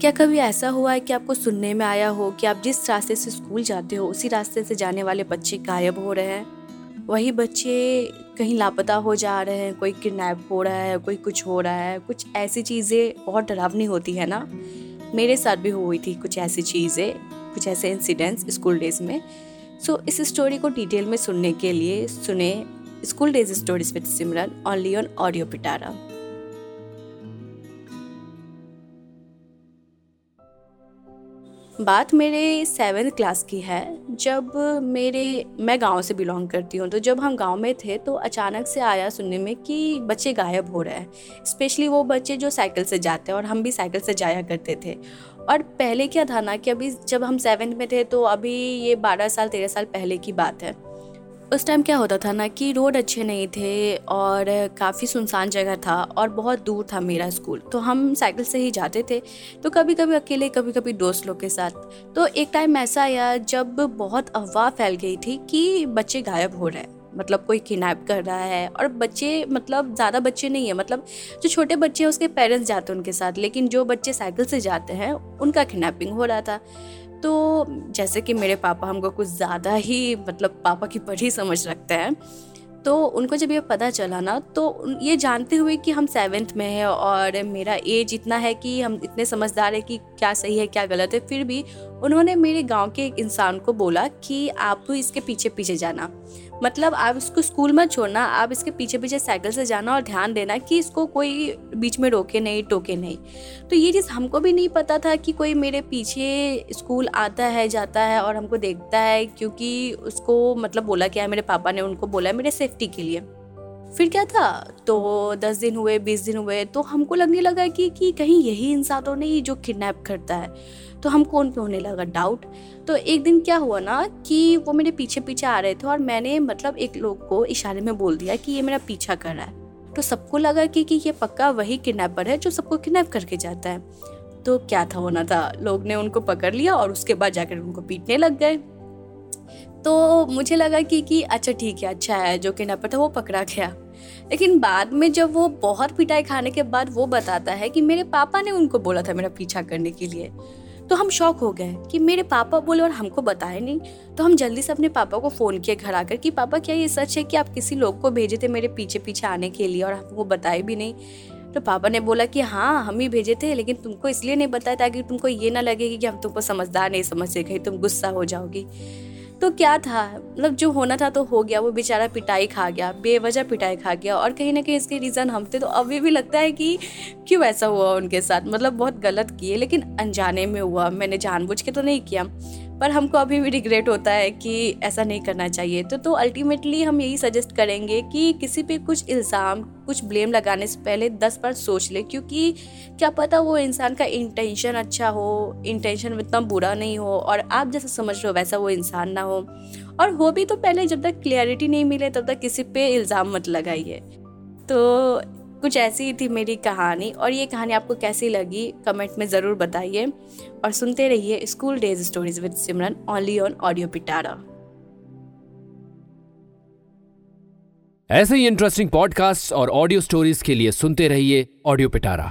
क्या कभी ऐसा हुआ है कि आपको सुनने में आया हो कि आप जिस रास्ते से स्कूल जाते हो, उसी रास्ते से जाने वाले बच्चे गायब हो रहे हैं? वही बच्चे कहीं लापता हो जा रहे हैं, कोई किडनैप हो रहा है, कोई कुछ हो रहा है, कुछ ऐसी चीज़ें बहुत डरावनी होती है ना? मेरे साथ भी हुई थी कुछ ऐसी चीज़ें, कुछ ऐसे इंसिडेंट्स स्कूल डेज़ में। सो इस स्टोरी को डिटेल में सुनने के लिए सुने school days stories with Simran only on audio Pitara बात मेरे सेवन्थ क्लास की है। जब मेरे, मैं गाँव से बिलोंग करती हूँ तो जब हम गाँव में थे तो अचानक से आया सुनने में कि बच्चे गायब हो रहे हैं। स्पेशली वो बच्चे जो साइकिल से जाते हैं और हम भी साइकिल से जाया करते थे। और पहले क्या था ना कि अभी जब हम सेवन्थ में थे तो अभी ये बारह साल, तेरह साल पहले की बात है। उस टाइम क्या होता था ना कि रोड अच्छे नहीं थे और काफ़ी सुनसान जगह था और बहुत दूर था मेरा स्कूल तो हम साइकिल से ही जाते थे। तो कभी कभी अकेले कभी कभी दोस्त लोग के साथ। तो एक टाइम ऐसा आया जब बहुत अफवाह फैल गई थी कि बच्चे गायब हो रहे हैं। मतलब कोई किडनैप कर रहा है और बच्चे मतलब ज़्यादा बच्चे नहीं है। मतलब जो छोटे बच्चे हैं उसके पेरेंट्स जाते हैं उनके साथ। लेकिन जो बच्चे साइकिल से जाते हैं, उनका किडनैपिंग हो रहा था। तो जैसे कि मेरे पापा हमको कुछ ज़्यादा ही मतलब पापा की पढ़ी समझ रखते हैं। तो उनको जब ये पता चला ना तो ये जानते हुए कि हम सेवेंथ में हैं और मेरा एज इतना है कि हम इतने समझदार है कि क्या सही है, क्या गलत है, फिर भी उन्होंने मेरे गाँव के एक इंसान को बोला कि आप इसके पीछे पीछे जाना। मतलब आप इसको स्कूल में छोड़ना, आप इसके पीछे पीछे साइकिल से जाना और ध्यान देना कि इसको कोई बीच में रोके नहीं, टोके नहीं। तो ये चीज़ हमको भी नहीं पता था कि कोई मेरे पीछे स्कूल आता है, जाता है और हमको देखता है, क्योंकि उसको मतलब बोला क्या है, मेरे पापा ने उनको बोला मेरे सेफ्टी के लिए। फिर क्या था? तो दस दिन हुए बीस दिन हुए तो हमको लगने लगा कि कि कहीं यही इंसान नहीं जो किडनैप करता है तो हम कौन पे होने लगा? डाउट तो एक दिन क्या हुआ ना कि वो मेरे पीछे पीछे आ रहे थे और मैंने मतलब एक लोग को इशारे में बोल दिया कि ये मेरा पीछा कर रहा है। तो सबको लगा कि, कि ये पक्का वही किडनैपर है जो सबको किडनैप करके जाता है। तो क्या था होना था? लोग ने उनको पकड़ लिया और उसके बाद जाकर उनको पीटने लग गए। तो मुझे लगा कि कि अच्छा ठीक है अच्छा है, जो किडनैपर था वो पकड़ा गया। लेकिन बाद में जब वो बहुत पिटाई खाने के बाद वो बताता है कि मेरे पापा ने उनको बोला था मेरा पीछा करने के लिए तो हम शौक हो गए कि मेरे पापा बोले और हमको बताए नहीं। तो हम जल्दी से अपने पापा को फ़ोन किए घर आकर कि, पापा, क्या ये सच है कि आप किसी लोग को भेजे थे मेरे पीछे पीछे आने के लिए और हमको बताए भी नहीं? तो पापा ने बोला कि हाँ हम ही भेजे थे, लेकिन तुमको इसलिए नहीं बताया ताकि तुमको ये ना लगे कि हम तुमको समझदार नहीं समझते कहीं तुम गुस्सा हो जाओगी। तो क्या था? मतलब जो होना था तो हो गया, वो बेचारा पिटाई खा गया, बेवजह पिटाई खा गया और कहीं ना कहीं इसके रीज़न हम थे। तो अभी भी लगता है कि क्यों ऐसा हुआ उनके साथ? मतलब बहुत गलत किए, लेकिन अनजाने में हुआ। मैंने जानबूझ के तो नहीं किया। पर हमको अभी भी रिग्रेट होता है कि ऐसा नहीं करना चाहिए। तो तो अल्टीमेटली हम यही सजेस्ट करेंगे कि किसी पे कुछ इल्ज़ाम, कुछ ब्लेम लगाने से पहले दस बार सोच ले, क्योंकि क्या पता वो इंसान का इंटेंशन अच्छा हो इंटेंशन इतना बुरा नहीं हो और आप जैसा समझ रहे हो वैसा वो इंसान ना हो। और हो भी तो पहले जब तक क्लियरिटी नहीं मिले तब तक किसी पे इल्ज़ाम मत लगाइए। तो कुछ ऐसी ही थी मेरी कहानी और ये कहानी आपको कैसी लगी कमेंट में ज़रूर बताइए। और सुनते रहिए school days stories with Simran only on audio Pitara ऐसे ही इंटरेस्टिंग पॉडकास्ट और ऑडियो स्टोरीज के लिए सुनते रहिए ऑडियो पिटारा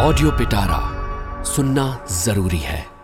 ऑडियो पिटारा सुनना ज़रूरी है।